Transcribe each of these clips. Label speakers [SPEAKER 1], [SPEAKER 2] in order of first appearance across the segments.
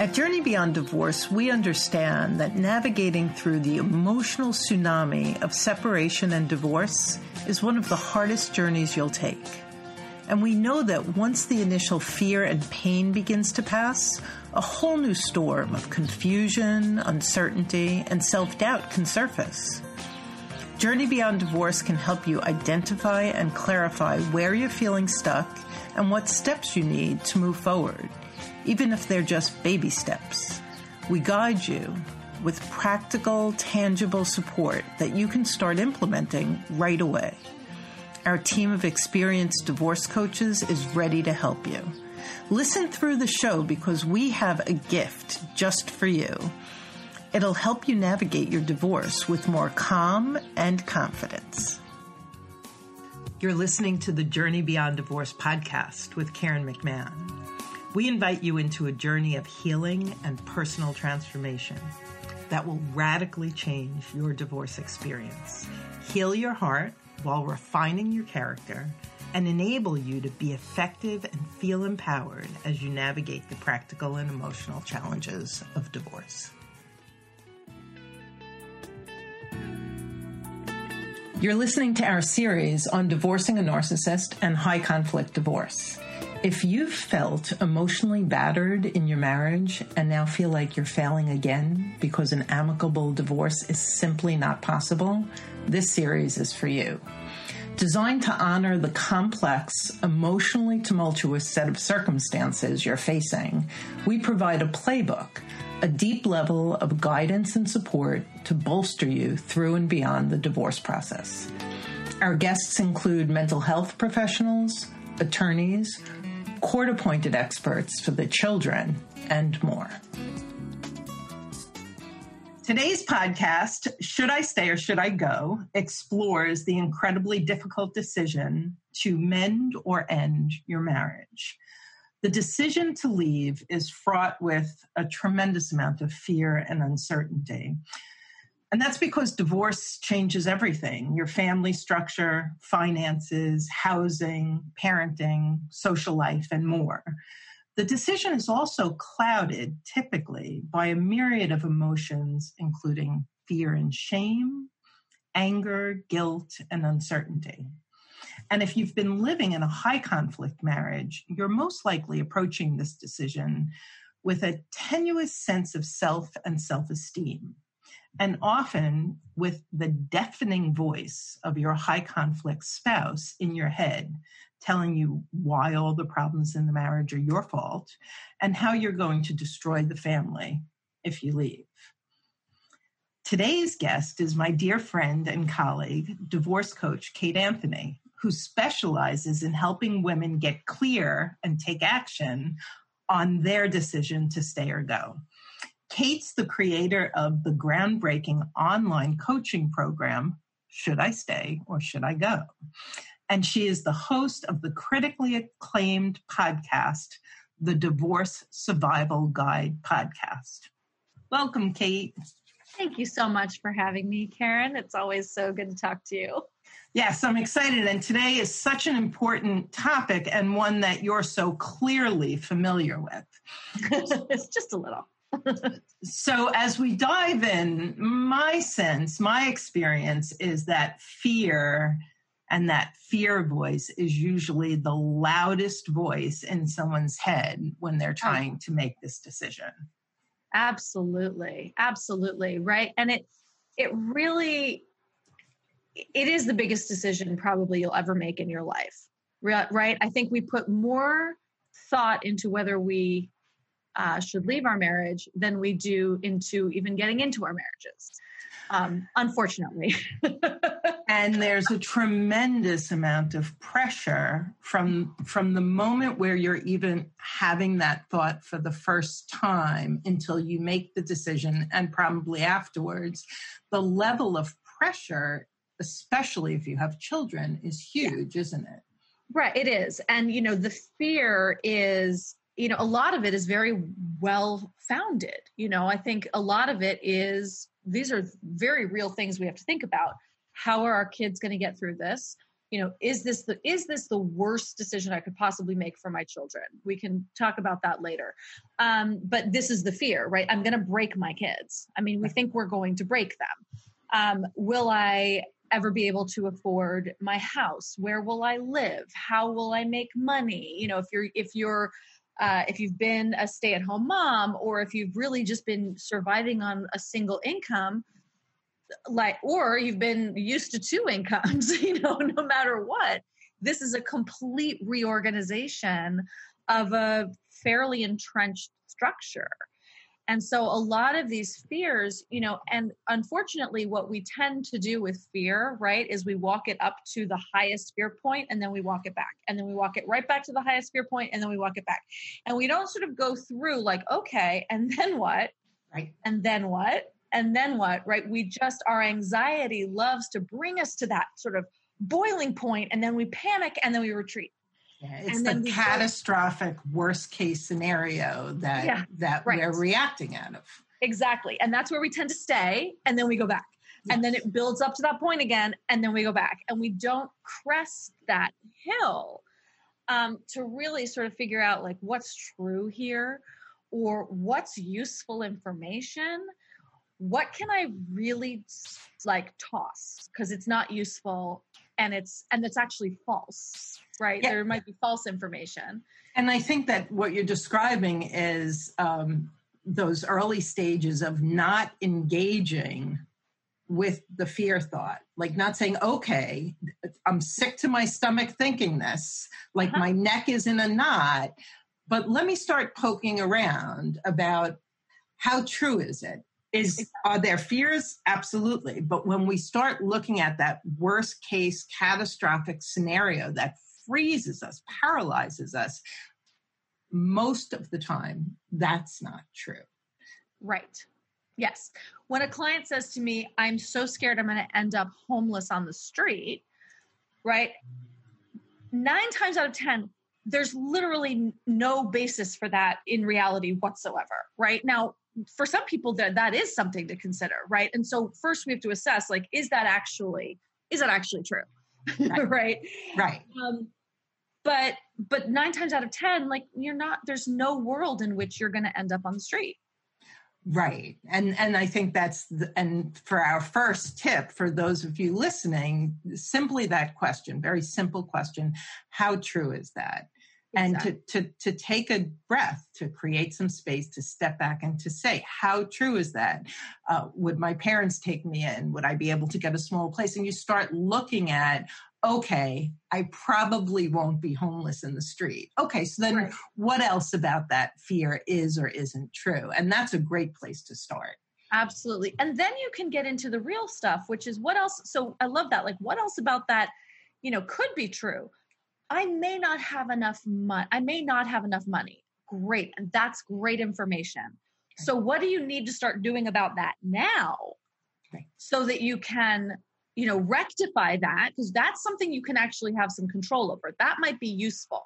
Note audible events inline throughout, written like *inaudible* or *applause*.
[SPEAKER 1] At Journey Beyond Divorce, we understand that navigating through the emotional tsunami of separation and divorce is one of the hardest journeys you'll take. And we know that once the initial fear and pain begins to pass, a whole new storm of confusion, uncertainty, and self doubt can surface. Journey Beyond Divorce can help you identify and clarify where you're feeling stuck and what steps you need to move forward even if they're just baby steps. We guide you with practical, tangible support that you can start implementing right away. Our team of experienced divorce coaches is ready to help you. Listen through the show because we have a gift just for you. It'll help you navigate your divorce with more calm and confidence. You're listening to the Journey Beyond Divorce podcast with Karen McMahon. We invite you into a journey of healing and personal transformation that will radically change your divorce experience, heal your heart while refining your character, and enable you to be effective and feel empowered as you navigate the practical and emotional challenges of divorce. You're listening to our series on divorcing a narcissist and high conflict divorce. If you've felt emotionally battered in your marriage and now feel like you're failing again because an amicable divorce is simply not possible, this series is for you. Designed to honor the complex, emotionally tumultuous set of circumstances you're facing, we provide a playbook, a deep level of guidance and support to bolster you through and beyond the divorce process. Our guests include mental health professionals, attorneys, court appointed experts for the children, and more. Today's podcast, Should I Stay or Should I Go, explores the incredibly difficult decision to mend or end your marriage. The decision to leave is fraught with a tremendous amount of fear and uncertainty. And that's because divorce changes everything your family structure, finances, housing, parenting, social life, and more. The decision is also clouded typically by a myriad of emotions, including fear and shame, anger, guilt, and uncertainty. And if you've been living in a high conflict marriage, you're most likely approaching this decision with a tenuous sense of self and self esteem and often with the deafening voice of your high conflict spouse in your head telling you why all the problems in the marriage are your fault and how you're going to destroy the family if you leave. Today's guest is my dear friend and colleague, divorce coach Kate Anthony, who specializes in helping women get clear and take action on their decision to stay or go. Kate's the creator of the groundbreaking online coaching program, Should I Stay or Should I Go? And she is the host of the critically acclaimed podcast, the Divorce Survival Guide podcast. Welcome, Kate.
[SPEAKER 2] Thank you so much for having me, Karen. It's always so good to talk to you.
[SPEAKER 1] Yes, I'm excited. And today is such an important topic and one that you're so clearly familiar with. *laughs*
[SPEAKER 2] it's just a little
[SPEAKER 1] so, as we dive in, my sense, my experience is that fear and that fear voice is usually the loudest voice in someone's head when they're oh. trying to make this decision.
[SPEAKER 2] Absolutely. Absolutely. Right. And it, it really, it is the biggest decision probably you'll ever make in your life. Right. I think we put more thought into whether we uh, should leave our marriage than we do into even getting into our marriages. Um, unfortunately. *laughs*
[SPEAKER 1] and there's a tremendous amount of pressure from from the moment where you're even having that thought for the first time until you make the decision and probably afterwards the level of pressure especially if you have children is huge yeah. isn't it
[SPEAKER 2] right it is and you know the fear is you know a lot of it is very well founded you know i think a lot of it is these are very real things we have to think about. How are our kids going to get through this? You know is this the is this the worst decision i could possibly make for my children? We can talk about that later. Um, but this is the fear right? I'm going to break my kids. I mean we think we're going to break them. Um, will i ever be able to afford my house? Where will i live? How will i make money? You know if you're if you're uh, if you've been a stay-at-home mom or if you've really just been surviving on a single income like or you've been used to two *laughs* incomes you know no matter what this is a complete reorganization of a fairly entrenched structure and so a lot of these fears you know and unfortunately what we tend to do with fear right is we walk it up to the highest fear point and then we walk it back. And then we walk it right back to the highest fear point and then we walk it back. And we don't sort of go through like okay and then what?
[SPEAKER 1] Right.
[SPEAKER 2] And then what? And then what right? We just our anxiety loves to bring us to that sort of boiling point and then we panic and then we retreat
[SPEAKER 1] yeah, it's the catastrophic go, worst case scenario that yeah, that right. we're reacting out of.
[SPEAKER 2] Exactly. And that's where we tend to stay and then we go back. Yes. and then it builds up to that point again and then we go back. And we don't crest that hill um, to really sort of figure out like what's true here or what's useful information. What can I really like toss? Because it's not useful and it's and it's actually false, right? Yeah. There might be false information.
[SPEAKER 1] And I think that what you're describing is um, those early stages of not engaging with the fear thought, like not saying, okay, I'm sick to my stomach thinking this, like uh-huh. my neck is in a knot, but let me start poking around about how true is it? is are there fears absolutely but when we start looking at that worst case catastrophic scenario that freezes us paralyzes us most of the time that's not true.
[SPEAKER 2] Right. Yes. When a client says to me i'm so scared i'm going to end up homeless on the street right nine times out of ten there's literally no basis for that in reality whatsoever right? Now for some people that that is something to consider right? And so first we have to assess like is that actually is that actually true? *laughs* Right.
[SPEAKER 1] Right, right. Um,
[SPEAKER 2] but but nine times out of ten like you're not there's no world in which you're going to end up on the street.
[SPEAKER 1] Right. And and i think that's the, and for our first tip for those of you listening simply that question very simple question how true is that? Exactly. and to, to to take a breath to create some space to step back and to say how true is that? Uh, would my parents take me in? Would i be able to get a small place? And you start looking at okay i probably won't be homeless in the street okay so then right. what else about that fear is or isn't true and that's a great place to start
[SPEAKER 2] absolutely and then you can get into the real stuff which is what else so i love that like what else about that you know could be true I may not have enough money. I may not have enough money. Great. And that's great information. So what do you need to start doing about that now? So that you can, you know, rectify that because that's something you can actually have some control over. That might be useful.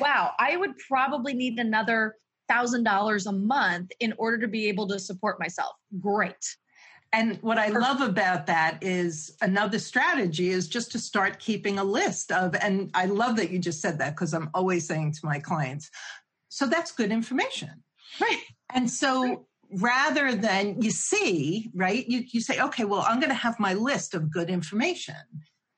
[SPEAKER 2] Wow, I would probably need another thousand dollars a month in order to be able to support myself. Great.
[SPEAKER 1] And what I love about that is another strategy is just to start keeping a list of, and I love that you just said that because I'm always saying to my clients, so that's good information.
[SPEAKER 2] Right.
[SPEAKER 1] And so. Rather than you see, right, you, you say, okay, well, I'm going to have my list of good information.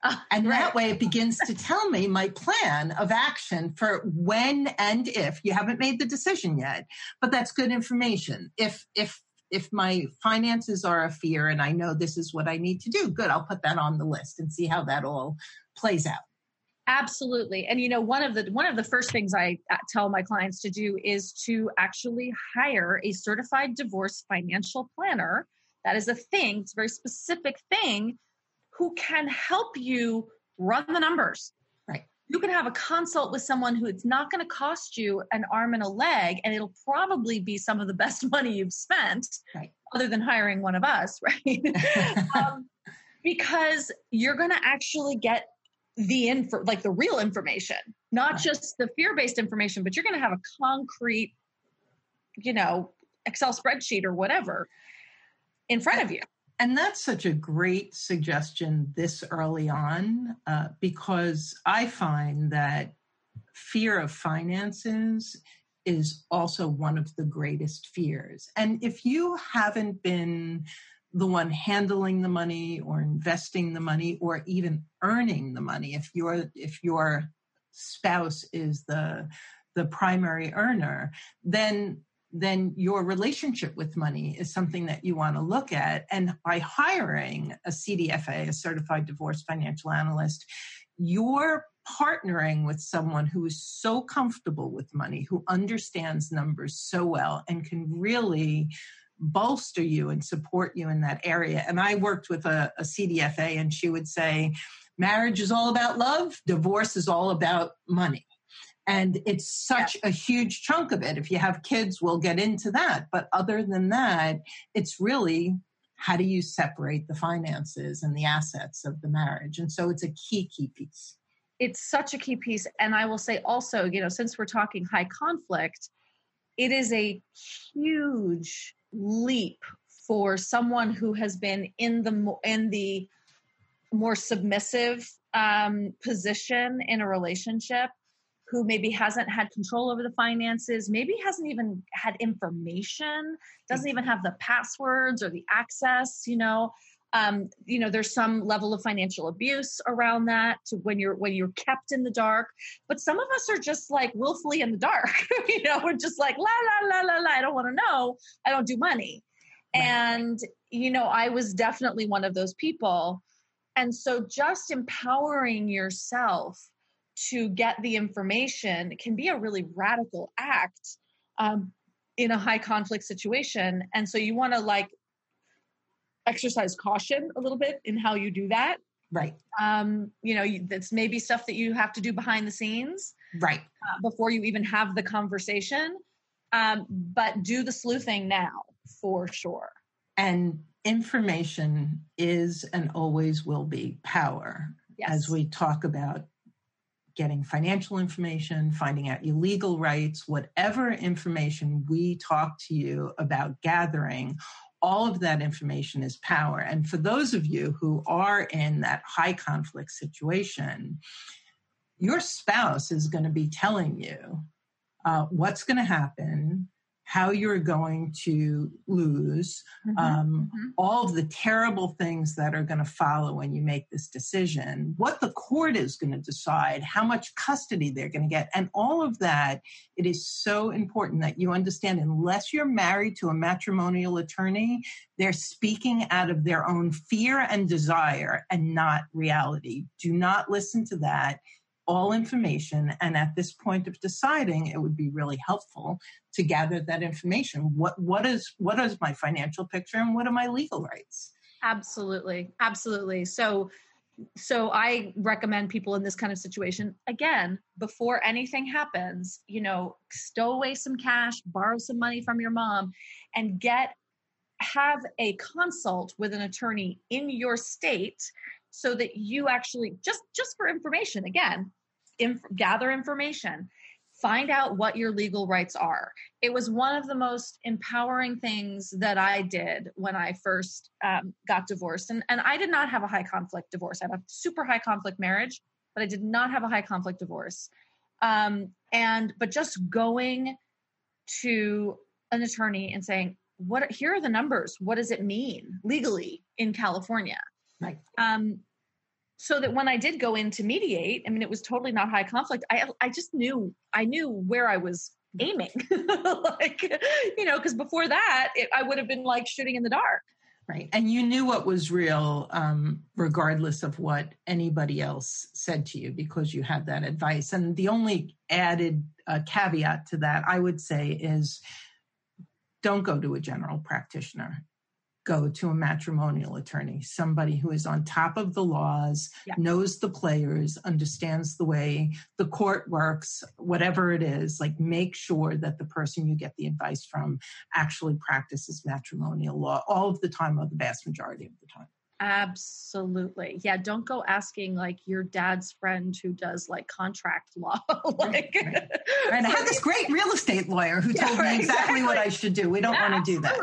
[SPEAKER 1] Uh, and right. that way it begins to tell me my plan of action for when and if you haven't made the decision yet but that's good information if if if my finances are a fear and I know this is what I need to do, good, I'll put that on the list and see how that all plays out.
[SPEAKER 2] Absolutely. And you know, one of the one of the first things I uh, tell my clients to do is to actually hire a certified divorce financial planner. That is a thing, it's a very specific thing who can help you run the numbers Right. you can have a consult with someone who it's not going to cost you an arm and a leg and it'll probably be some of the best *laughs* money you've spent right. other than hiring one of us *laughs* right *laughs* um, because you're going to actually get the info like the real information not just the fear-based information but you're going to have a concrete you know excel spreadsheet or whatever in front of you
[SPEAKER 1] And that's such a great suggestion this early on uh, because I find that fear of finances is also one of the greatest fears. And if you haven't been the one handling the money or investing the money or even earning the money, if your if your spouse is the the primary earner, then then your relationship with money is something that you want to look at. And by hiring a CDFA, a certified divorce financial analyst, you're partnering with someone who is so comfortable with money, who understands numbers so well, and can really bolster you and support you in that area. And I worked with a, a CDFA, and she would say, marriage is all about love, divorce is all about money. And it's such yeah. a huge chunk of it. If you have kids, we'll get into that. But other than that, it's really how do you separate the finances and the assets of the marriage? And so it's a key, key piece.
[SPEAKER 2] It's such a key piece. And I will say also, you know, since we're talking high conflict, it is a huge leap for someone who has been in the in the more submissive um, position in a relationship who maybe hasn't had control over the finances, maybe hasn't even had information, doesn't even have the passwords or the access, you know. Um, you know, there's some level of financial abuse around that to when you're when you're kept in the dark. But some of us are just like willfully in the dark. *laughs* you know, we're just like la la la la la. I don't want to know. I don't do money. Right. And you know, I was definitely one of those people. And so just empowering yourself to get the information can be a really radical act um, in a high conflict situation. And so you want to like exercise caution a little bit in how you do that.
[SPEAKER 1] Right.
[SPEAKER 2] Um, you know, that's maybe stuff that you have to do behind the scenes.
[SPEAKER 1] Right.
[SPEAKER 2] Uh, before you even have the conversation. Um, but do the sleuthing now for sure.
[SPEAKER 1] And information is and always will be power. Yes. As we talk about getting financial information, finding out your legal rights, whatever information we talk to you about gathering, all of that information is power. And for those of you who are in that high conflict situation, your spouse is going to be telling you uh, what's going to happen, how you're going to lose, mm-hmm. Um, mm-hmm. all of the terrible things that are going to follow when you make this decision, what the court is going to decide, how much custody they're going to get, and all of that. It is so important that you understand, unless you're married to a matrimonial attorney, they're speaking out of their own fear and desire and not reality. Do not listen to that all information. And at this point of deciding, it would be really helpful to gather that information. What what is what is my financial picture and what are my legal rights?
[SPEAKER 2] Absolutely. Absolutely. So so I recommend people in this kind of situation again before anything happens, you know, stow away some cash, borrow some money from your mom and get have a consult with an attorney in your state so that you actually just just for information again inf- gather information find out what your legal rights are. It was one of the most empowering things that i did when i first um, got divorced. And, and i did not have a high conflict divorce. I have a super high conflict marriage but i did not have a high conflict divorce. Um, and but just going to an attorney and saying what here are the numbers. What does it mean legally in california?
[SPEAKER 1] Right.
[SPEAKER 2] Um, so that when I did go in to mediate, I mean, it was totally not high conflict. I I just knew I knew where I was aiming, *laughs* like you know, because before that, it, I would have been like shooting in the dark.
[SPEAKER 1] Right, and you knew what was real, um, regardless of what anybody else said to you, because you had that advice. And the only added uh, caveat to that, I would say, is don't go to a general practitioner go to a matrimonial attorney, somebody who is on top of the laws, yeah. knows the players, understands the way the court works, whatever it is. Like, make sure that the person you get the advice from actually practices matrimonial law all of the time, or the vast majority of the time.
[SPEAKER 2] Absolutely. Yeah, don't go asking like your dad's friend who does like contract law. *laughs* like
[SPEAKER 1] right, right. *laughs* I had this great real estate lawyer who yeah, told me exactly, exactly, what I should do. We don't yeah, want to do that.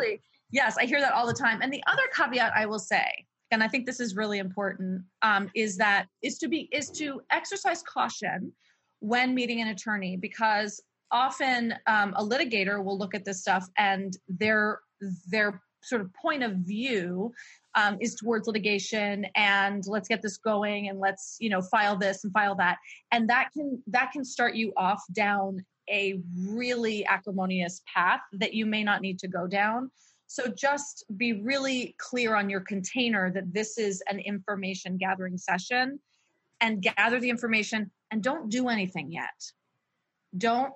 [SPEAKER 2] Yes, I hear that all the time. And the other caveat I will say, and I think this is really important, um, is that is to be is to exercise caution when meeting an attorney because often um, a litigator will look at this stuff and their their sort of point of view um, is towards litigation and let's get this going and let's you know file this and file that and that can that can start you off down a really acrimonious path that you may not need to go down so just be really clear on your container that this is an information gathering session and gather the information and don't do anything yet. Don't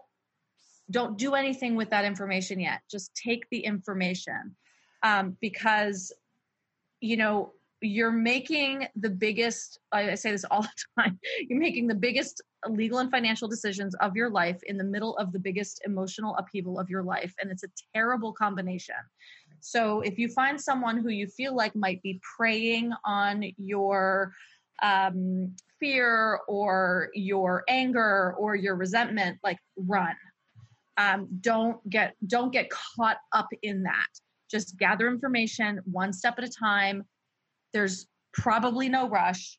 [SPEAKER 2] don't do anything with that information yet. Just take the information um, because you know you're making the biggest i say this all the *laughs* time you're making the biggest legal and financial decisions of your life in the middle of the biggest emotional upheaval of your life. And it's a terrible combination so if you find someone who you feel like might be preying on your um, fear or your anger or your resentment like run. Um, don't get don't get caught up in that. Just gather information one step at a time. There's probably no rush.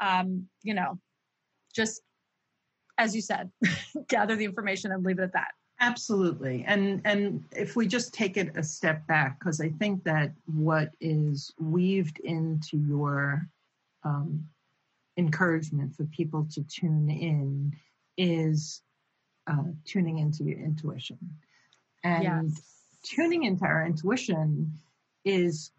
[SPEAKER 2] Um, you know just as you said *laughs* gather the information and leave it at that
[SPEAKER 1] absolutely. And and if we just take it a step back because i think that what is weaved into your um, encouragement for people to tune in is uh, tuning into your intuition. And yes. tuning into our intuition is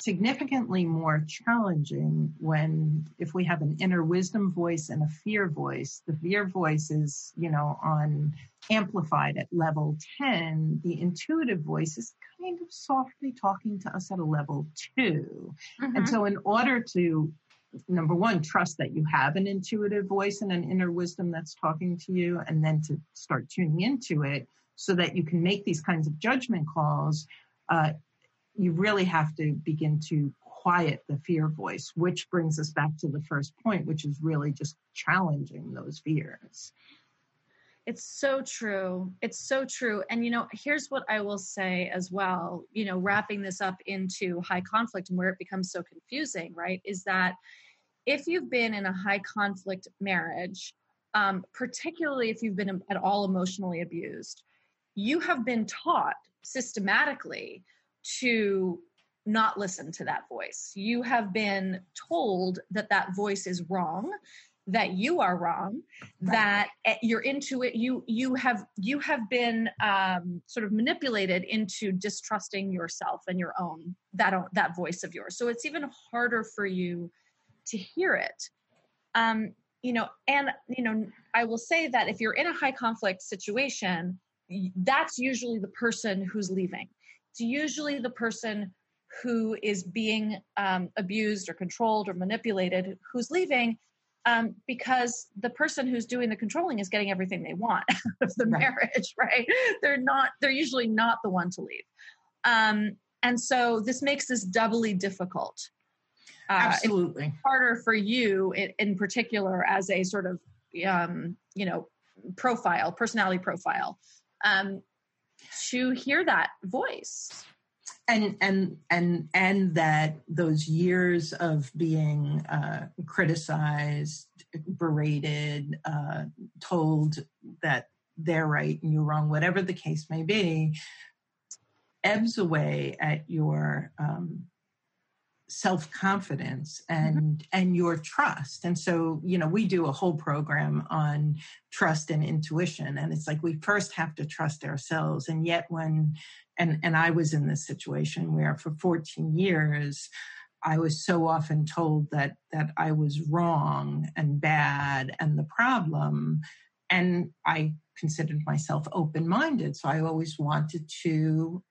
[SPEAKER 1] significantly more challenging when if we have an inner wisdom voice and a fear voice the fear voice is you know on amplified at level 10 the intuitive voice is kind of softly talking to us at a level 2 mm-hmm. and so in order to number one trust that you have an intuitive voice and an inner wisdom that's talking to you and then to start tuning into it so that you can make these kinds of judgment calls, uh, you really have to begin to quiet the fear voice, which brings us back to the first point, which is really just challenging those fears.
[SPEAKER 2] It's so true. It's so true. And, you know, here's what I will say as well, you know, wrapping this up into high conflict and where it becomes so confusing, right? Is that if you've been in a high conflict marriage, um, particularly if you've been at all emotionally abused, you have been taught systematically to not listen to that voice. You have been told that that voice is wrong, that you are wrong, right. that eh, you're into it. You you have you have been um, sort of manipulated into distrusting yourself and your own that that voice of yours. So it's even harder for you to hear it. Um, you know, and you know, I will say that if you're in a high conflict situation, that's usually the person who's leaving. It's usually the person who is being um, abused or controlled or manipulated who's leaving um, because the person who's doing the controlling is getting everything they want *laughs* out of the right. marriage, right? They're not, they're usually not the one to leave. Um, and so this makes this doubly difficult.
[SPEAKER 1] Uh, Absolutely.
[SPEAKER 2] harder for you in, in, particular as a sort of, um, you know, profile, personality profile um, to hear that voice.
[SPEAKER 1] And and and and that those years of being uh, criticized berated uh, told that they're right and you're wrong whatever the case may be ebbs away at your um, self-confidence mm-hmm. and mm-hmm. and your trust and so you know we do a whole program on trust and intuition and it's like we first have to trust ourselves and yet when and and I was in this situation where for 14 years I was so often told that that I was wrong and bad and the problem and I considered myself open-minded so I always wanted to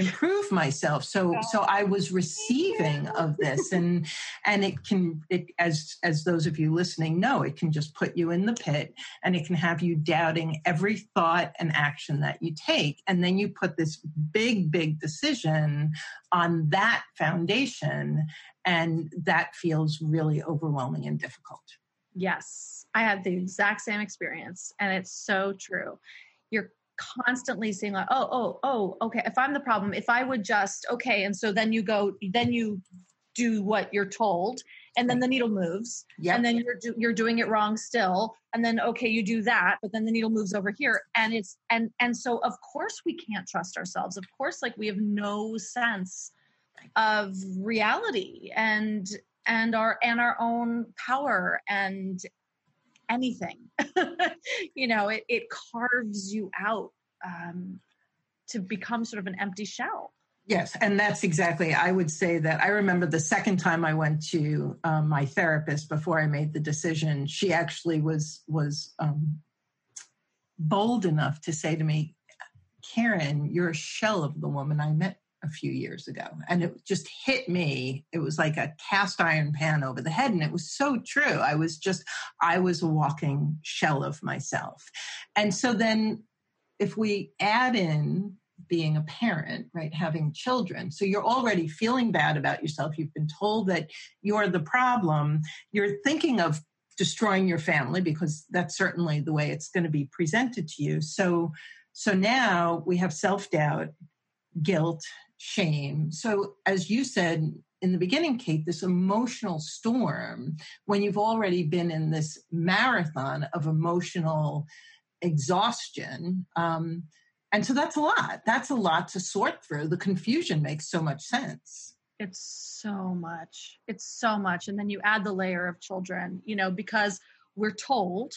[SPEAKER 1] improve myself. So so i was receiving of this and and it can it as as those of you listening know it can just put you in the pit and it can have you doubting every thought and action that you take. And then you put this big big decision on that foundation and that feels really overwhelming and difficult.
[SPEAKER 2] Yes. I had the exact same experience and it's so true. You're constantly seeing like oh oh oh okay if i'm the problem if i would just okay and so then you go then you do what you're told and then the needle moves yep. and then you're do, you're doing it wrong still and then okay you do that but then the needle moves over here and it's and and so of course we can't trust ourselves of course like we have no sense of reality and and our and our own power and anything *laughs* you know it, it carves you out um, to become sort of an empty shell
[SPEAKER 1] Yes, and that's exactly. I would say that I remember the second time I went to um, my therapist before I made the decision. She actually was was um, bold enough to say to me, "Karen, you're a shell of the woman I met a few years ago," and it just hit me. It was like a cast iron pan over the head, and it was so true. I was just, I was a walking shell of myself, and so then if we add in being a parent, right? Having children. So you're already feeling bad about yourself. You've been told that you're the problem. You're thinking of destroying your family because that's certainly the way it's going to be presented to you. So so now we have self-doubt, guilt, shame. So as you said in the beginning, Kate, this emotional storm when you've already been in this marathon of emotional exhaustion. Um, and so that's a lot. That's a lot to sort through. The confusion makes so much sense.
[SPEAKER 2] It's so much. It's so much. And then you add the layer of children, you know, because we're told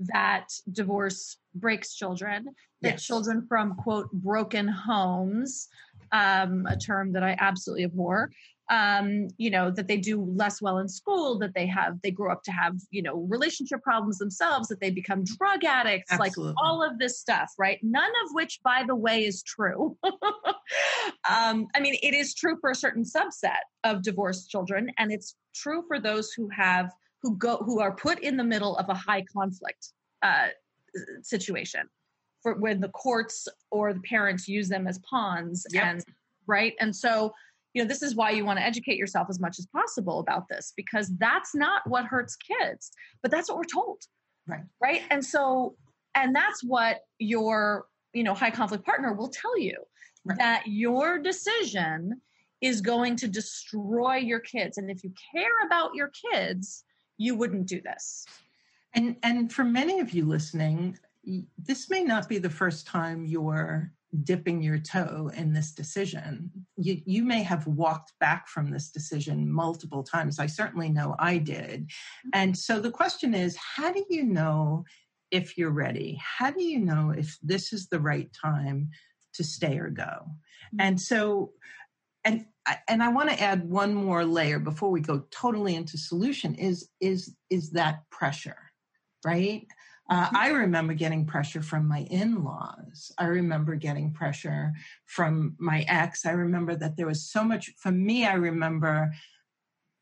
[SPEAKER 2] that divorce breaks children, that yes. children from quote broken homes, um, a term that I absolutely abhor, um, you know, that they do less well in school, that they have, they grow up to have, you know, relationship problems themselves, that they become drug addicts, Absolutely. like all of this stuff, right? None of which, by the way, is true. *laughs* um, I mean, it is true for a certain subset of divorced children, and it's true for those who have, who go, who are put in the middle of a high conflict uh, situation for when the courts or the parents use them as pawns yep. and right? And so you know this is why you want to educate yourself as much as possible about this because that's not what hurts kids but that's what we're told.
[SPEAKER 1] Right.
[SPEAKER 2] Right? And so and that's what your you know high conflict partner will tell you right. that your decision is going to destroy your kids and if you care about your kids you wouldn't do this.
[SPEAKER 1] And and for many of you listening this may not be the first time you're dipping your toe in this decision. You, you may have walked back from this decision multiple times. I certainly know I did. Mm-hmm. And so the question is how do you know if you're ready? How do you know if this is the right time to stay or go? Mm-hmm. And so, and and I want to add one more layer before we go totally into solution is is is that pressure, right? Uh, I remember getting pressure from my in laws. I remember getting pressure from my ex. I remember that there was so much, for me, I remember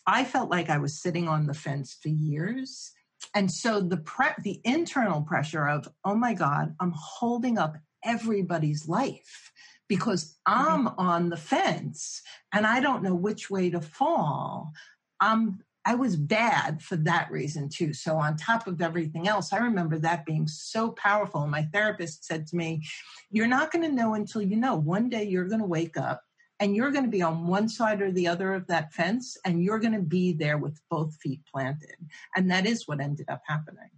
[SPEAKER 1] I felt like I was sitting on the fence for years. And so the pre- the internal pressure of, oh my God, I'm holding up everybody's life because I'm mm-hmm. on the fence and I don't know which way to fall. I'm I was bad for that reason too. So, on top of everything else, I remember that being so powerful. And my therapist said to me, You're not going to know until you know. One day you're going to wake up and you're going to be on one side or the other of that fence and you're going to be there with both feet planted. And that is what ended up happening.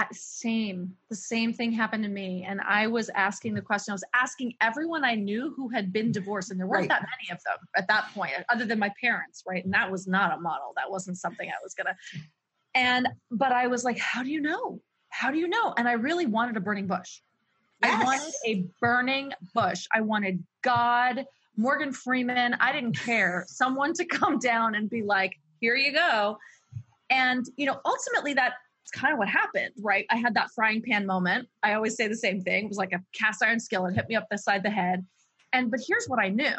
[SPEAKER 2] I, same the same thing happened to me. And i was asking the question i was asking everyone i knew who had been divorced and there weren't right. that many of them at that point other than my parents right? And that was not a model. That wasn't something i was gonna and but i was like how do you know? How do you know? And i really wanted a burning bush. Yes. i wanted a burning bush. I wanted god morgan freeman i didn't care someone to come down and be like here you go. And you know ultimately that kind of what happened, right? I had that frying pan moment. I always say the same thing. It was like a cast iron skillet hit me up the side of the head. And but here's what I knew.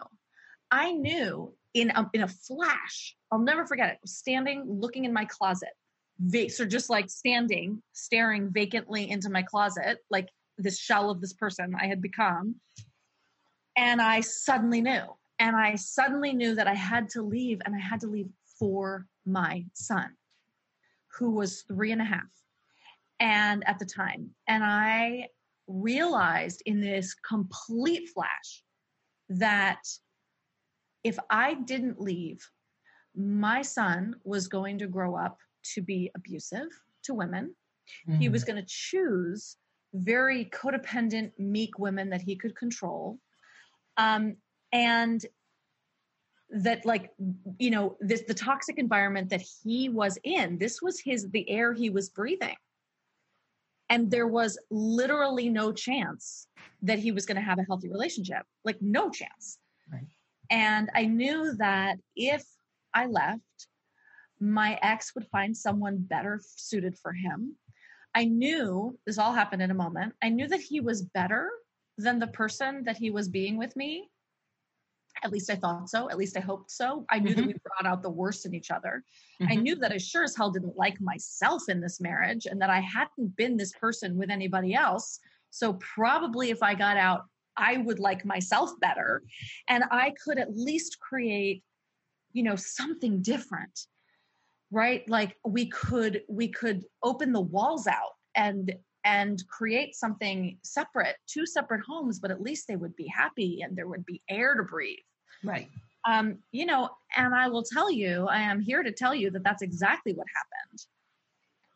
[SPEAKER 2] I knew in a, in a flash. I'll never forget it. Standing, looking in my closet, so just like standing, staring vacantly into my closet, like this shell of this person I had become. And I suddenly knew. And I suddenly knew that I had to leave, and I had to leave for my son who was three and a half and at the time and i realized in this complete flash that if I didn't leave, my son was going to grow up to be abusive to women. Mm-hmm. He was going to choose very codependent, meek women that he could control. Um, and that like you know this the toxic environment that he was in this was his the air he was breathing. And there was literally no chance that he was going to have a healthy relationship like no chance. Right. and i knew that if i left my ex would find someone better suited for him. I knew this all happened in a moment i knew that he was better than the person that he was being with me at least I thought so. At least I hoped so. I knew mm-hmm. that we brought out the worst in each other. Mm-hmm. I knew that I sure as hell didn't like myself in this marriage and that I hadn't been this person with anybody else. So, probably if I got out, I would like myself better. And I could at least create, you know, something different right like we could we could open the walls out and and create something separate, two separate homes, but at least they would be happy and there would be air to breathe.
[SPEAKER 1] Right.
[SPEAKER 2] Um, you know, and I will tell you, I am here to tell you that that's exactly what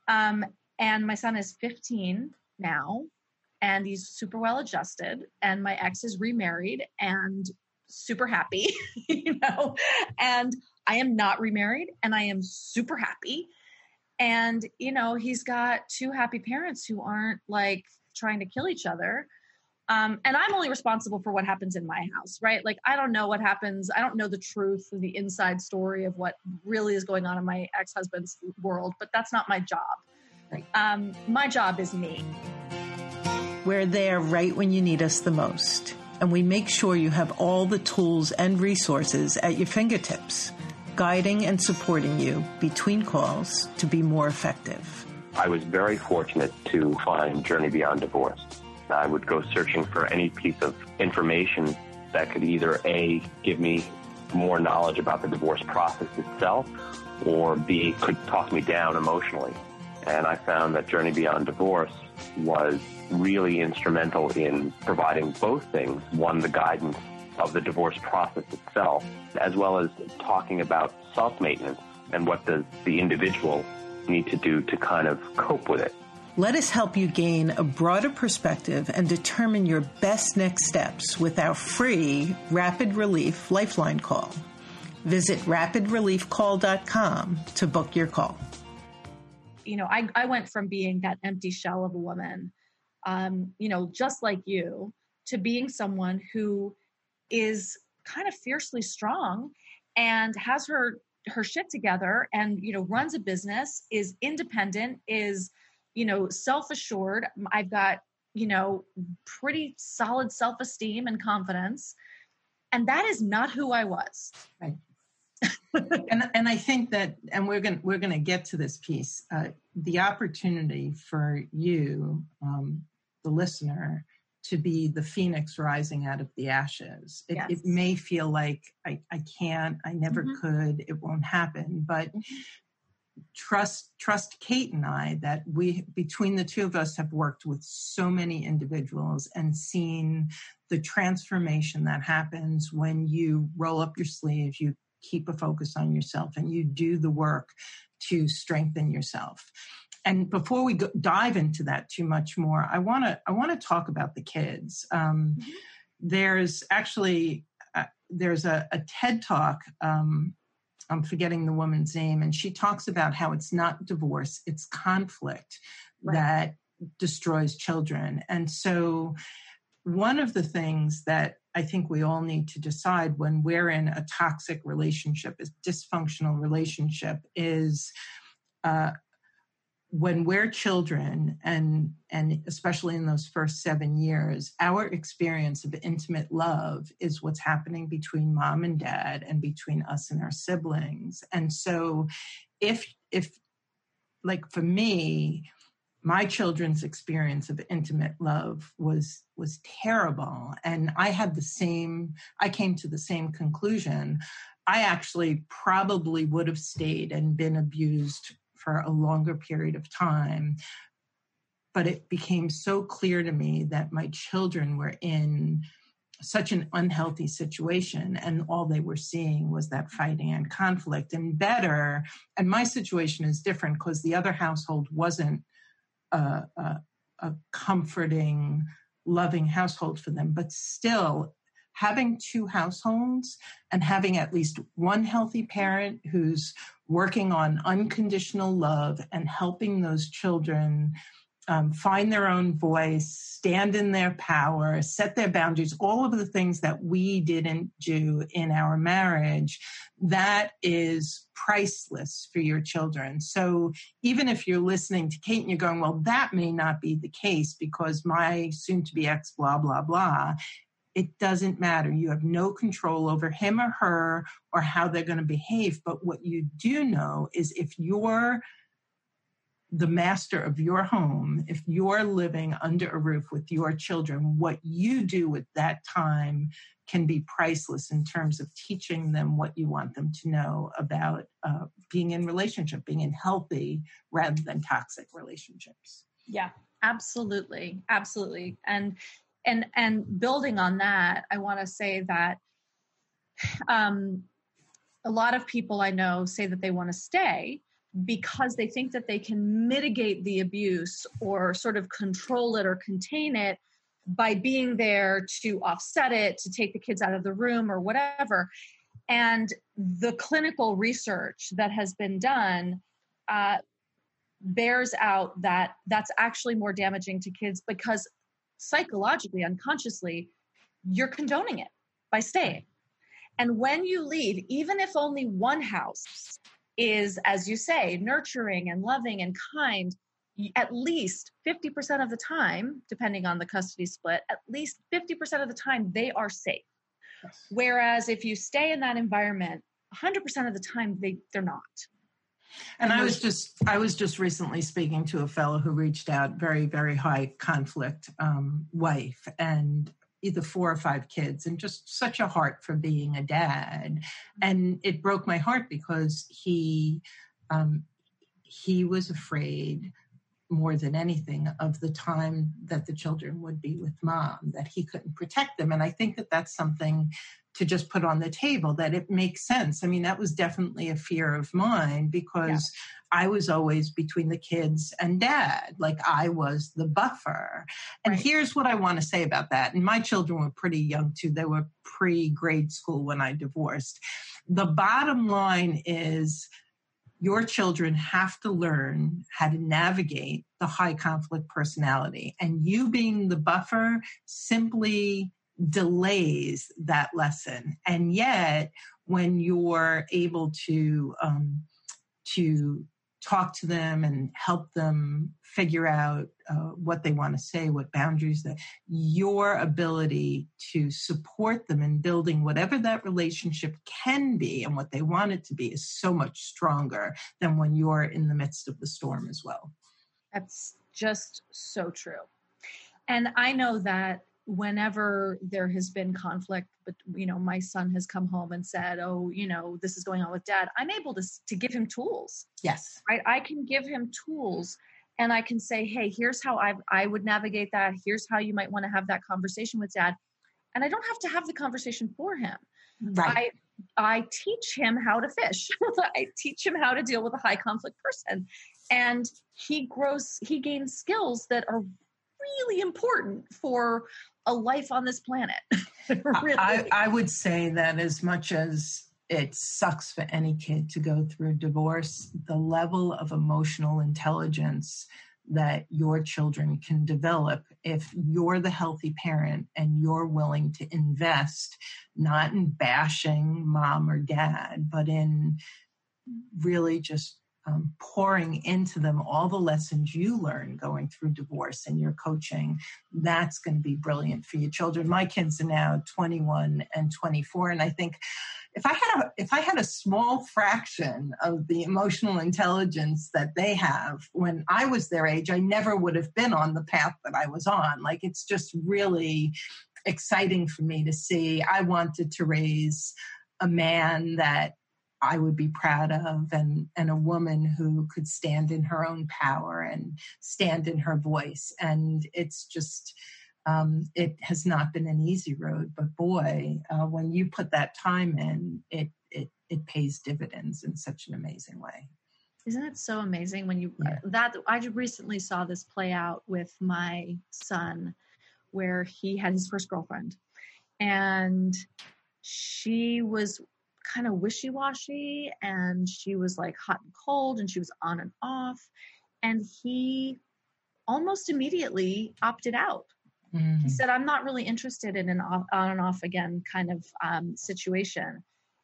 [SPEAKER 2] happened. Um, and my son is 15 now, and he's super well adjusted. And my ex is remarried and super happy, *laughs* you know, and I am not remarried and I am super happy and you know he's got two happy parents who aren't like trying to kill each other. Um, and i'm only responsible for what happens in my house right? Like i don't know what happens. I don't know the truth the inside story of what really is going on in my ex-husband's world but that's not my job. Um, my job is me.
[SPEAKER 1] We're there right when you need us the most. And we make sure you have all the tools and resources at your fingertips guiding and supporting you between calls to be more effective.
[SPEAKER 3] I was very fortunate to find Journey Beyond Divorce. I would go searching for any piece of information that could either A, give me more knowledge about the divorce process itself, or B, could talk me down emotionally. And I found that Journey Beyond Divorce was really instrumental in providing both things. One, the guidance of the divorce process itself, as well as talking about self maintenance and what does the individual need to do to kind of cope with it.
[SPEAKER 1] Let us help you gain a broader perspective and determine your best next steps with our free Rapid Relief Lifeline call. Visit rapidreliefcall.com to book your call.
[SPEAKER 2] You know, I, I went from being that empty shell of a woman, um, you know, just like you, to being someone who is kind of fiercely strong and has her her shit together and you know runs a business is independent is you know self-assured. I've got you know pretty solid self-esteem and confidence. And that is not who i was.
[SPEAKER 1] Right. And and i think that and we're gonna we're going to get to this piece uh, the opportunity for you um, the listener to be the phoenix rising out of the ashes. It, yes. it may feel like I, I can't, I never mm-hmm. could, it won't happen, but mm-hmm. trust trust Kate and I that we between the two of us have worked with so many individuals and seen the transformation that happens when you roll up your sleeves, you keep a focus on yourself and you do the work to strengthen yourself and before we go, dive into that too much more, I want to I want to talk about the kids. Um, mm-hmm. There's actually uh, there's a, a, TED talk. Um, I'm forgetting the woman's name, and she talks about how it's not divorce; it's conflict right. that destroys children. And so, one of the things that I think we all need to decide when we're in a toxic relationship, a dysfunctional relationship, is uh, when we're children and and especially in those first 7 years our experience of intimate love is what's happening between mom and dad and between us and our siblings. And so if if like for me my children's experience of intimate love was was terrible. And i had the same i came to the same conclusion. I actually probably would have stayed and been abused for a longer period of time. But it became so clear to me that my children were in such an unhealthy situation and all they were seeing was that fighting and conflict and better and my situation is different because the other household wasn't a, a, a comforting loving household for them. But still having two households and having at least one healthy parent who's working on unconditional love and helping those children um, find their own voice, stand in their power, set their boundaries, all of the things that we didn't do in our marriage, that is priceless for your children. So even if you're listening to Kate and you're going, well, that may not be the case because my soon to be ex, blah, blah, blah. It doesn't matter. You have no control over him or her or how they're going to behave. But what you do know is if you're the master of your home, if you're living under a roof with your children, what you do with that time can be priceless in terms of teaching them what you want them to know about uh, being in relationship, being in healthy rather than toxic relationships.
[SPEAKER 2] Yeah, absolutely, absolutely, and and and building on that, I want to say that um, a lot of people I know say that they want to stay because they think that they can mitigate the abuse or sort of control it or contain it by being there to offset it, to take the kids out of the room or whatever. And the clinical research that has been done uh, bears out that that's actually more damaging to kids because psychologically, unconsciously, you're condoning it by staying. And when you leave, even if only one house is, as you say, nurturing and loving and kind, at least 50% of the time, depending on the custody split, at least 50% of the time, they are safe. Yes. Whereas if you stay in that environment, 100% of the time, they, they're not.
[SPEAKER 1] And I was just I was just recently speaking to a fellow who reached out, very very high conflict um, wife, and either four or five kids and just such a heart for being a dad. And it broke my heart because he um, he was afraid more than anything of the time that the children would be with mom that he couldn't protect them and i think that that's something to just put on the table that it makes sense. I mean, that was definitely a fear of mine because yeah. I was always between the kids and dad. Like I was the buffer. And right. here's what I want to say about that. And my children were pretty young too. They were pre grade school when I divorced. The bottom line is your children have to learn how to navigate the high conflict personality. And you being the buffer simply delays that lesson. And yet, when you're able to um, to talk to them and help them figure out uh, what they want to say, what boundaries that your ability to support them in building whatever that relationship can be and what they want it to be is so much stronger than when you're in the midst of the storm as well.
[SPEAKER 2] That's just so true. And I know that whenever there has been conflict but you know my son has come home and said oh you know this is going on with dad i'm able to to give him tools.
[SPEAKER 1] Yes.
[SPEAKER 2] Right? I can give him tools and i can say hey here's how i i would navigate that. Here's how you might want to have that conversation with dad. And i don't have to have the conversation for him.
[SPEAKER 1] Right.
[SPEAKER 2] I i teach him how to fish. *laughs* I teach him how to deal with a high conflict person. And he grows he gains skills that are really important for a life on this planet. *laughs*
[SPEAKER 1] really. I, I would say that as much as it sucks for any kid to go through divorce, the level of emotional intelligence that your children can develop if you're the healthy parent and you're willing to invest not in bashing mom or dad but in really just um, pouring into them all the lessons you learn going through divorce and your coaching, that's going to be brilliant for your children. My kids are now 21 and 24, and I think if I had a if I had a small fraction of the emotional intelligence that they have when I was their age, I never would have been on the path that I was on. Like it's just really exciting for me to see. I wanted to raise a man that I would be proud of and and a woman who could stand in her own power and stand in her voice. And it's just um, it has not been an easy road but boy uh, when you put that time in it it it pays dividends in such an amazing way.
[SPEAKER 2] Isn't it so amazing when you yeah. that I recently saw this play out with my son where he had his first girlfriend. And she was kind of wishy-washy and she was like hot and cold and she was on and off and he almost immediately opted out mm. he said i'm not really interested in an on and off again kind of um, situation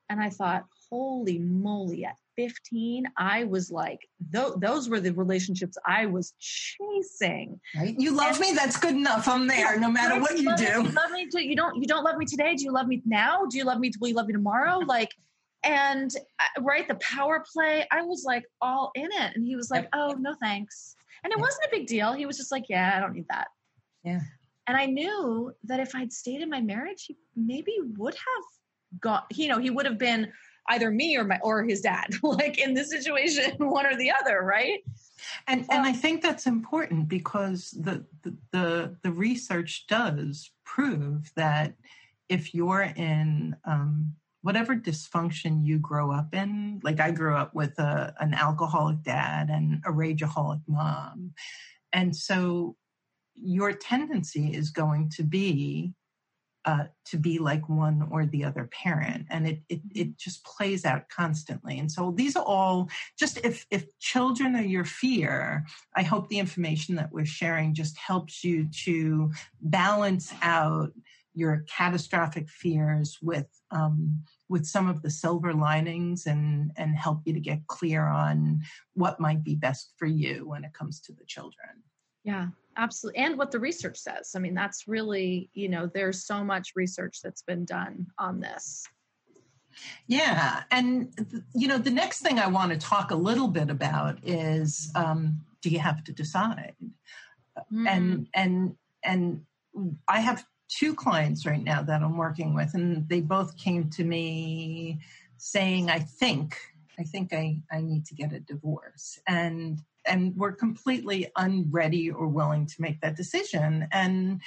[SPEAKER 2] and i thought holy moly at 15 i was like th- those were the relationships i was chasing.
[SPEAKER 1] Right? You love and, me that's good enough i'm there no matter what you, do.
[SPEAKER 2] You love me to, you don't you don't love me today do you love me now? Do you love me will you love me tomorrow? *laughs* Like and uh, right the power play i was like all in it and he was like oh no thanks. And it wasn't a big deal he was just like yeah i don't need that.
[SPEAKER 1] Yeah.
[SPEAKER 2] And i knew that if i'd stayed in my marriage he maybe would have got you know he would have been either me or my or his dad. *laughs* Like in this situation *laughs* one or the other right?
[SPEAKER 1] And and i think that's important because the, the the the, research does prove that if you're in um, whatever dysfunction you grow up in like i grew up with a, an alcoholic dad and a rageaholic mom. And so your tendency is going to be uh, to be like one or the other parent. And it, it it just plays out constantly. And so these are all just if if children are your fear i hope the information that we're sharing just helps you to balance out your catastrophic fears with um, with some of the silver linings and and help you to get clear on what might be best for you when it comes to the children
[SPEAKER 2] yeah absolutely and what the research says. I mean that's really you know there's so much research that's been done on this.
[SPEAKER 1] Yeah and you know the next thing i want to talk a little bit about is um, do you have to decide? Mm. and and and i have two clients right now that i'm working with and they both came to me saying i think i think i i need to get a divorce. And and we're completely unready or willing to make that decision and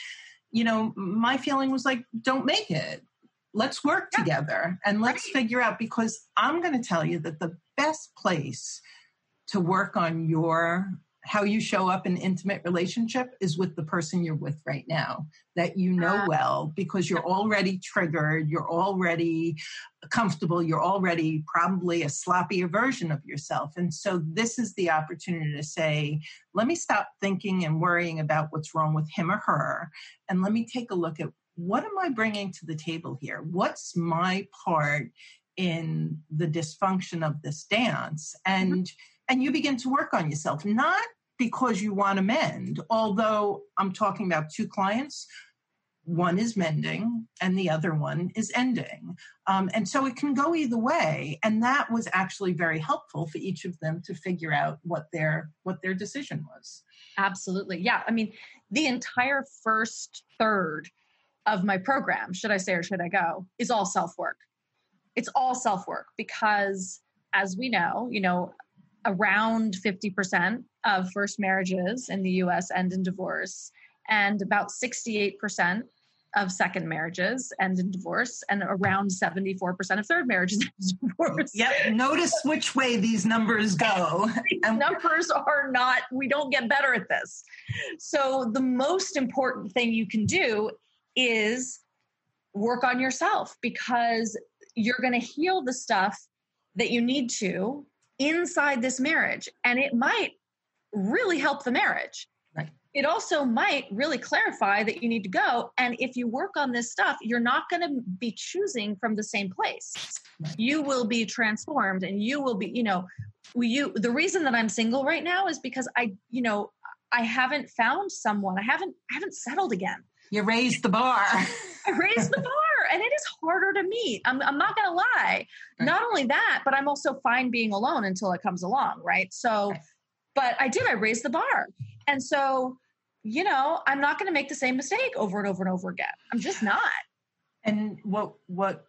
[SPEAKER 1] you know my feeling was like don't make it let's work yeah. together and let's right. figure out because i'm going to tell you that the best place to work on your how you show up in intimate relationship is with the person you're with right now that you know uh, well because you're already triggered you're already comfortable you're already probably a sloppier version of yourself. And so this is the opportunity to say let me stop thinking and worrying about what's wrong with him or her and let me take a look at what am i bringing to the table here? What's my part in the dysfunction of this dance? And mm-hmm and you begin to work on yourself, not because you want to mend, although I'm talking about two clients. One is mending and the other one is ending. Um, and so it can go either way. And that was actually very helpful for each of them to figure out what their what their decision was.
[SPEAKER 2] Absolutely. Yeah. I mean, the entire first third of my program, should I stay or should I go, is all self-work. It's all self-work because as we know, you know, around 50% of first marriages in the US end in divorce, and about 68% of second marriages end in divorce, and around 74% of third marriages *laughs* end in divorce.
[SPEAKER 1] Yep. Notice which way these numbers go. *laughs*
[SPEAKER 2] these numbers are not, we don't get better at this. So, the most important thing you can do is work on yourself because you're going to heal the stuff that you need to inside this marriage and it might really help the marriage.
[SPEAKER 1] Right.
[SPEAKER 2] It also might really clarify that you need to go and if you work on this stuff you're not going to be choosing from the same place. Right. you will be transformed and you will be you know you the reason that i'm single right now is because i you know i haven't found someone. I haven't i haven't settled again.
[SPEAKER 1] You raised the bar. *laughs*
[SPEAKER 2] I raised the bar and it is harder to meet. I'm, I'm not going to lie. Right. Not only that, but I'm also fine being alone until it comes along, right? So, right. but I did, I raised the bar. And so, you know, I'm not going to make the same mistake over and over and over again. I'm just not.
[SPEAKER 1] And what, what,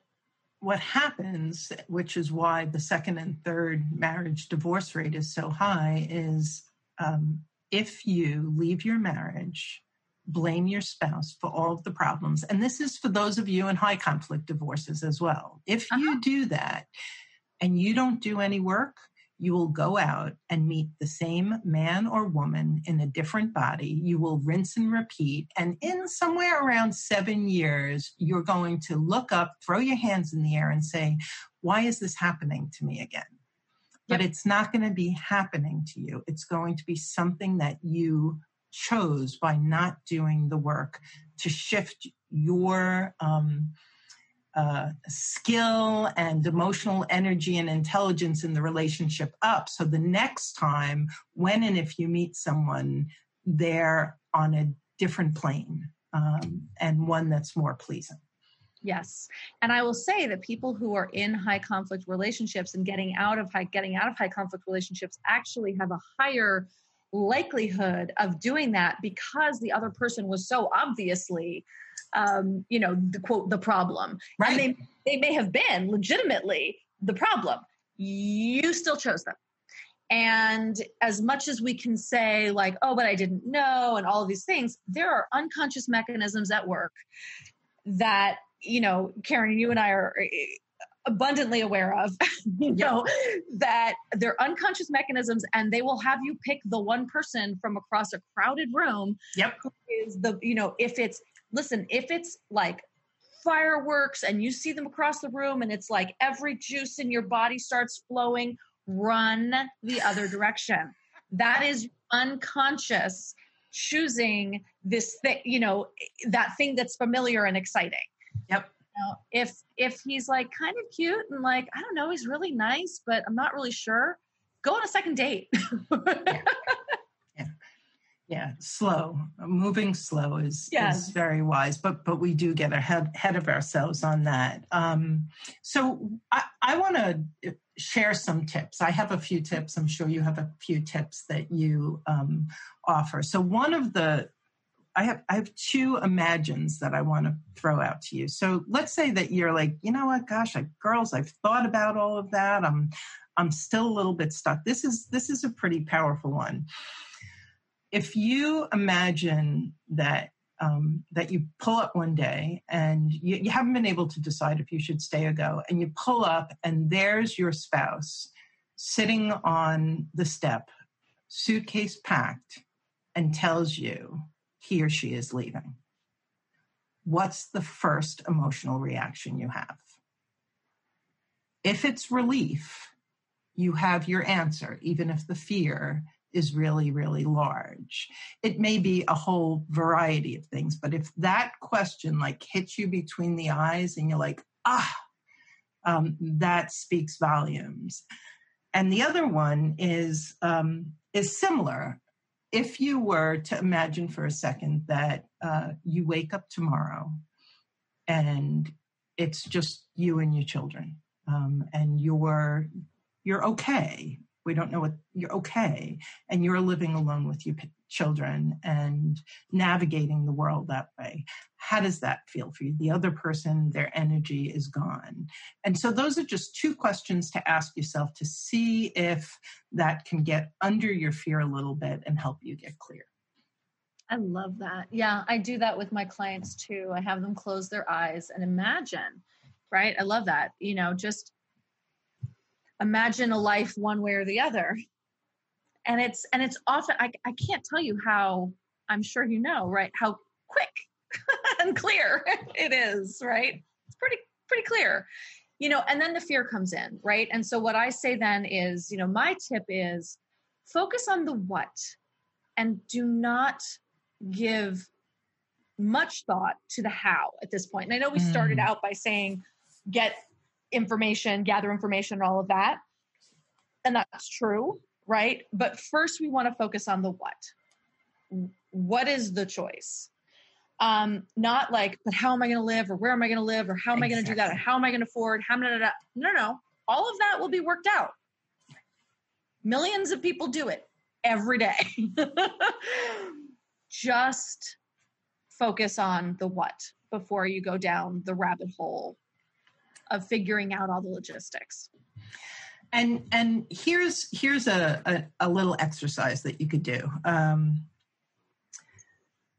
[SPEAKER 1] what happens, which is why the second and third marriage divorce rate is so high, is um, if you leave your marriage, blame your spouse for all of the problems, and this is for those of you in high conflict divorces as well. If you uh-huh. do that and you don't do any work, you will go out and meet the same man or woman in a different body. You will rinse and repeat. And in somewhere around seven years, you're going to look up, throw your hands in the air, and say, Why is this happening to me again? Yep. But it's not going to be happening to you. It's going to be something that you chose by not doing the work to shift your um, uh, skill and emotional energy and intelligence in the relationship up. So the next time, when and if you meet someone, they're on a different plane um, and one that's more pleasing.
[SPEAKER 2] Yes. And I will say that people who are in high conflict relationships and getting out of high getting out of high conflict relationships actually have a higher likelihood of doing that because the other person was so obviously um, you know, the quote, the problem. Right. And they, they may have been legitimately the problem. You still chose them. And as much as we can say, like, oh, but I didn't know, and all of these things, there are unconscious mechanisms at work that, you know, Karen, you and I are abundantly aware of, *laughs* you know, that they're unconscious mechanisms and they will have you pick the one person from across a crowded room.
[SPEAKER 1] Yep.
[SPEAKER 2] Who is the, you know, if it's listen, if it's like fireworks and you see them across the room and it's like every juice in your body starts flowing, run the other direction. That is unconscious choosing this thing, you know, that thing that's familiar and exciting.
[SPEAKER 1] Yep.
[SPEAKER 2] Now, if if he's like kind of cute and like I don't know, he's really nice, but I'm not really sure. Go on a second date.
[SPEAKER 1] yeah yeah slow moving slow is, yes. is very wise but but we do get ahead, ahead of ourselves on that um, so i, I want to share some tips i have a few tips i'm sure you have a few tips that you um, offer so one of the I have I have two imagines that I want to throw out to you. So let's say that you're like, you know what, gosh, I, girls, I've thought about all of that. I'm I'm still a little bit stuck. This is this is a pretty powerful one if you imagine that um, that you pull up one day and you, you haven't been able to decide if you should stay or go, and you pull up and there's your spouse sitting on the step, suitcase packed, and tells you he or she is leaving. What's the first emotional reaction you have? If it's relief, you have your answer, even if the fear is really, really large. It may be a whole variety of things, but if that question like hits you between the eyes and you're like, ah, um, that speaks volumes. And the other one is um, is similar. If you were to imagine for a second that uh, you wake up tomorrow and it's just you and your children, um, and you're you're okay. We don't know what you're okay and you're living alone with your children and navigating the world that way how does that feel for you the other person their energy is gone and so those are just two questions to ask yourself to see if that can get under your fear a little bit and help you get clear
[SPEAKER 2] I love that. Yeah, I do that with my clients too. I have them close their eyes and imagine, right? I love that. You know, just imagine a life one way or the other and it's and it's often I, I can't tell you how i'm sure you know right how quick *laughs* and clear *laughs* it is right? It's pretty pretty clear. You know and then the fear comes in right? And so what i say then is you know my tip is focus on the what and do not give much thought to the how at this point. And i know we started mm. out by saying get information, gather information, and all of that. And that's true, right? But first, we want to focus on the what. What is the choice? Um, not like, but how am I going to live, or where am I going to live, or how am exactly. I going to do that, or how am I going to afford? How am I No, no, no. All of that will be worked out. Millions of people do it every day. *laughs* Just focus on the what before you go down the rabbit hole of figuring out all the logistics.
[SPEAKER 1] And and here's here's a, a, a little exercise that you could do. Um,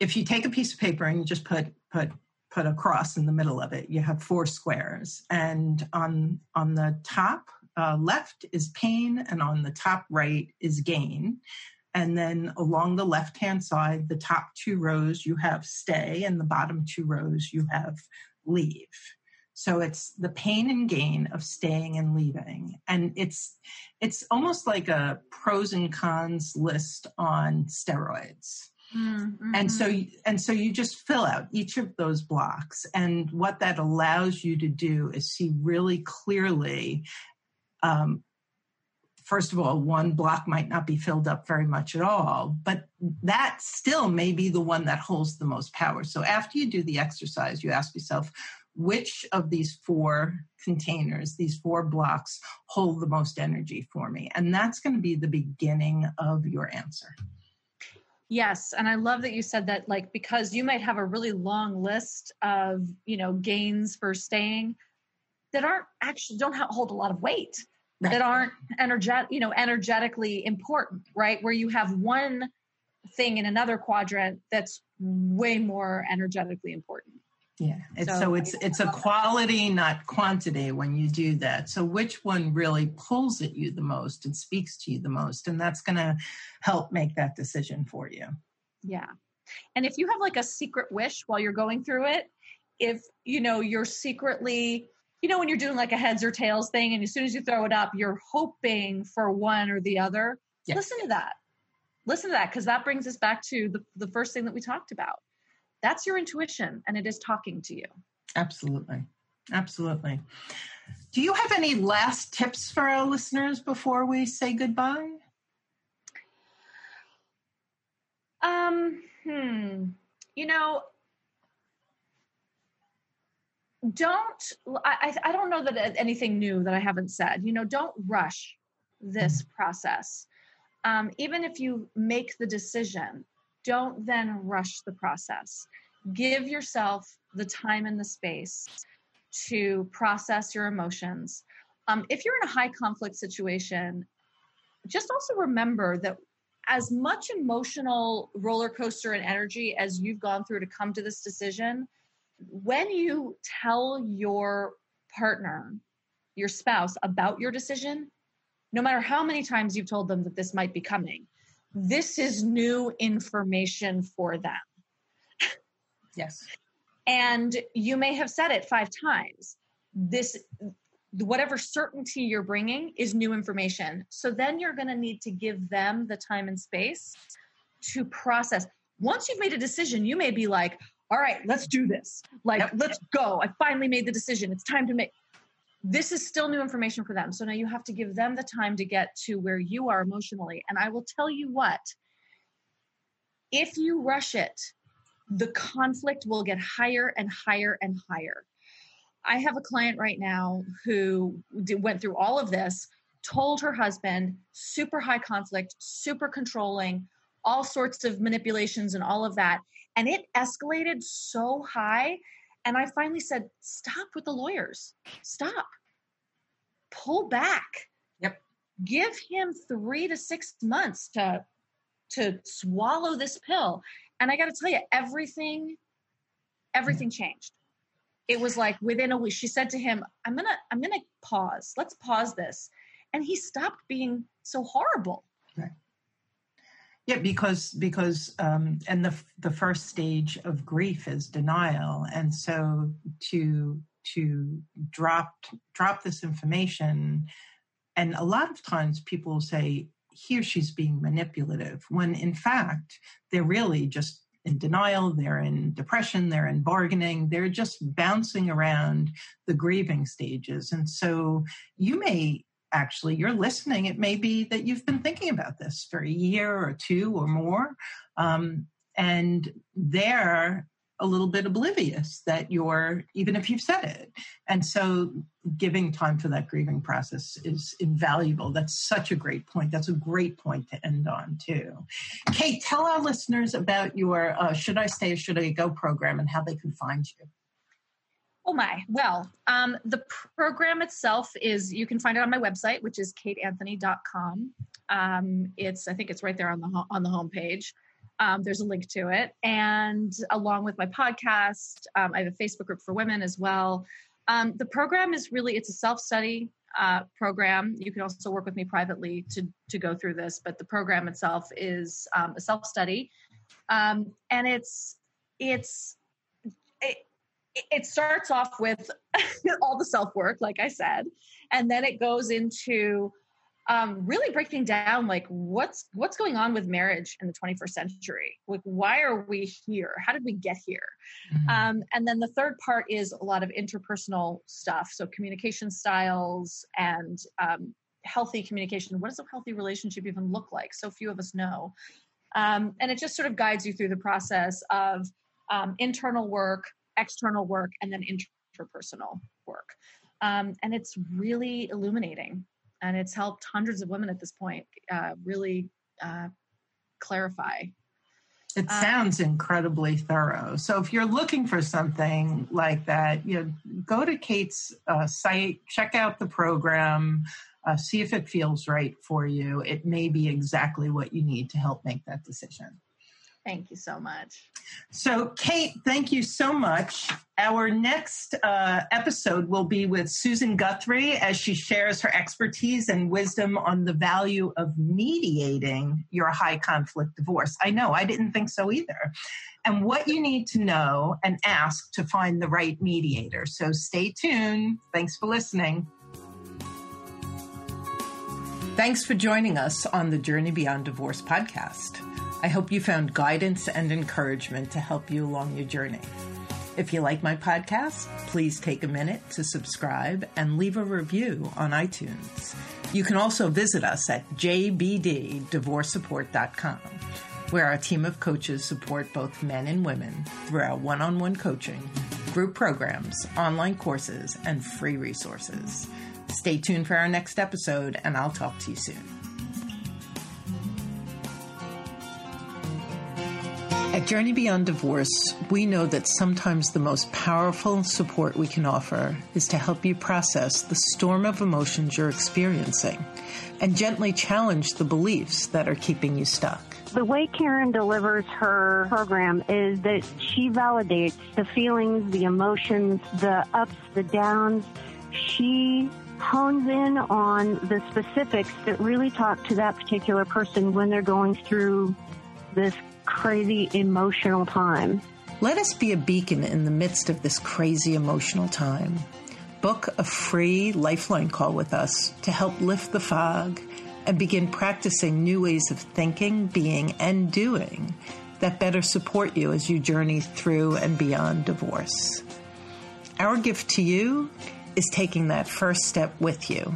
[SPEAKER 1] if you take a piece of paper and you just put put put a cross in the middle of it, you have four squares, and on on the top uh, left is pain, and on the top right is gain. And then along the left hand side, the top two rows you have stay, and the bottom two rows you have leave. So it's the pain and gain of staying and leaving. And it's it's almost like a pros and cons list on steroids. Mm-hmm. And so and so you just fill out each of those blocks and what that allows you to do is see really clearly um, first of all, one block might not be filled up very much at all, but that still may be the one that holds the most power. So after you do the exercise, you ask yourself, which of these four containers, these four blocks, hold the most energy for me? And that's going to be the beginning of your answer.
[SPEAKER 2] Yes, and I love that you said that like because you might have a really long list of, you know, gains for staying that aren't actually don't hold a lot of weight right. that aren't energetic, you know, energetically important, right? Where you have one thing in another quadrant that's way more energetically important.
[SPEAKER 1] Yeah. It's, so, so it's it's a quality, not quantity when you do that. So which one really pulls at you the most and speaks to you the most? And that's gonna help make that decision for you.
[SPEAKER 2] Yeah. And if you have like a secret wish while you're going through it, if you know you're secretly you know when you're doing like a heads or tails thing and as soon as you throw it up you're hoping for one or the other yes. listen to that listen to that because that brings us back to the, the first thing that we talked about that's your intuition and it is talking to you.
[SPEAKER 1] Absolutely. Absolutely. Do you have any last tips for our listeners before we say goodbye?
[SPEAKER 2] Um hmm. You know don't I, I don't know that anything new that i haven't said. You know don't rush this mm-hmm. process. Um, even if you make the decision don't then rush the process. Give yourself the time and the space to process your emotions. Um, if you're in a high conflict situation just also remember that as much emotional roller coaster and energy as you've gone through to come to this decision when you tell your partner, your spouse, about your decision, no matter how many times you've told them that this might be coming, this is new information for them.
[SPEAKER 1] Yes.
[SPEAKER 2] and you may have said it five times. This, whatever certainty you're bringing is new information. So then you're going to need to give them the time and space to process. Once you've made a decision, you may be like, all right, let's do this. Like, yep. let's go. I finally made the decision. It's time to make. This is still new information for them. So now you have to give them the time to get to where you are emotionally. And I will tell you what, if you rush it, the conflict will get higher and higher and higher. I have a client right now who went through all of this, told her husband, super high conflict, super controlling, all sorts of manipulations and all of that. And it escalated so high. And I finally said, stop with the lawyers. Stop. Pull back.
[SPEAKER 1] Yep.
[SPEAKER 2] Give him three to six months to to swallow this pill. And I gotta tell you, everything, everything mm-hmm. changed. It was like within a week, she said to him, I'm gonna, I'm gonna pause. Let's pause this. And he stopped being so horrible.
[SPEAKER 1] Yeah, because because um, and the the first stage of grief is denial, and so to to drop drop this information, and a lot of times people will say, "Here she's being manipulative," when in fact they're really just in denial, they're in depression, they're in bargaining, they're just bouncing around the grieving stages, and so you may actually you're listening, it may be that you've been thinking about this for a year or two or more. Um, and they're a little bit oblivious that you're, even if you've said it. And so giving time for that grieving process is invaluable. That's such a great point. That's a great point to end on, too. Kate, tell our listeners about your uh, Should I Stay or Should I Go program and how they can find you.
[SPEAKER 2] Oh my. Well, um, the program itself is you can find it on my website, which is kateanthony.com. Um, it's I think it's right there on the on the homepage. Um, there's a link to it, and along with my podcast, um, I have a Facebook group for women as well. Um, the program is really it's a self study uh, program. You can also work with me privately to to go through this, but the program itself is um, a self study, and it's it's it, it starts off with *laughs* all the self work, like I said, and then it goes into um, really breaking down like what's what's going on with marriage in the 21st century. Like, why are we here? How did we get here? Mm-hmm. Um, and then the third part is a lot of interpersonal stuff, so communication styles and um, healthy communication. What does a healthy relationship even look like? So few of us know. Um, and it just sort of guides you through the process of um, internal work, external work and then interpersonal work. Um, and it's really illuminating. And it's helped hundreds of women at this point uh, really uh, clarify.
[SPEAKER 1] It uh, sounds incredibly thorough. So if you're looking for something like that, you know, go to Kate's uh, site, check out the program, uh, see if it feels right for you. It may be exactly what you need to help make that decision.
[SPEAKER 2] Thank you so much.
[SPEAKER 1] So, Kate, thank you so much. Our next uh, episode will be with Susan Guthrie as she shares her expertise and wisdom on the value of mediating your high conflict divorce. I know, I didn't think so either. And what you need to know and ask to find the right mediator. So, stay tuned. Thanks for listening. Thanks for joining us on the Journey Beyond Divorce podcast. I hope you found guidance and encouragement to help you along your journey. If you like my podcast, please take a minute to subscribe and leave a review on iTunes. You can also visit us at jbddivorcesupport.com, where our team of coaches support both men and women through our one on one coaching, group programs, online courses, and free resources. Stay tuned for our next episode, and I'll talk to you soon. At Journey Beyond Divorce, we know that sometimes the most powerful support we can offer is to help you process the storm of emotions you're experiencing and gently challenge the beliefs that are keeping you stuck.
[SPEAKER 4] The way Karen delivers her program is that she validates the feelings, the emotions, the ups, the downs. She hones in on the specifics that really talk to that particular person when they're going through this crazy emotional time.
[SPEAKER 1] Let us be a beacon in the midst of this crazy emotional time. Book a free lifeline call with us to help lift the fog and begin practicing new ways of thinking, being, and doing that better support you as you journey through and beyond divorce. Our gift to you is taking that first step with you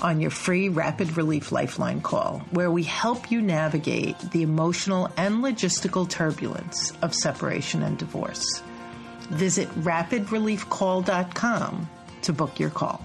[SPEAKER 1] on your free Rapid Relief Lifeline call, where we help you navigate the emotional and logistical turbulence of separation and divorce. Visit rapidreliefcall.com to book your call.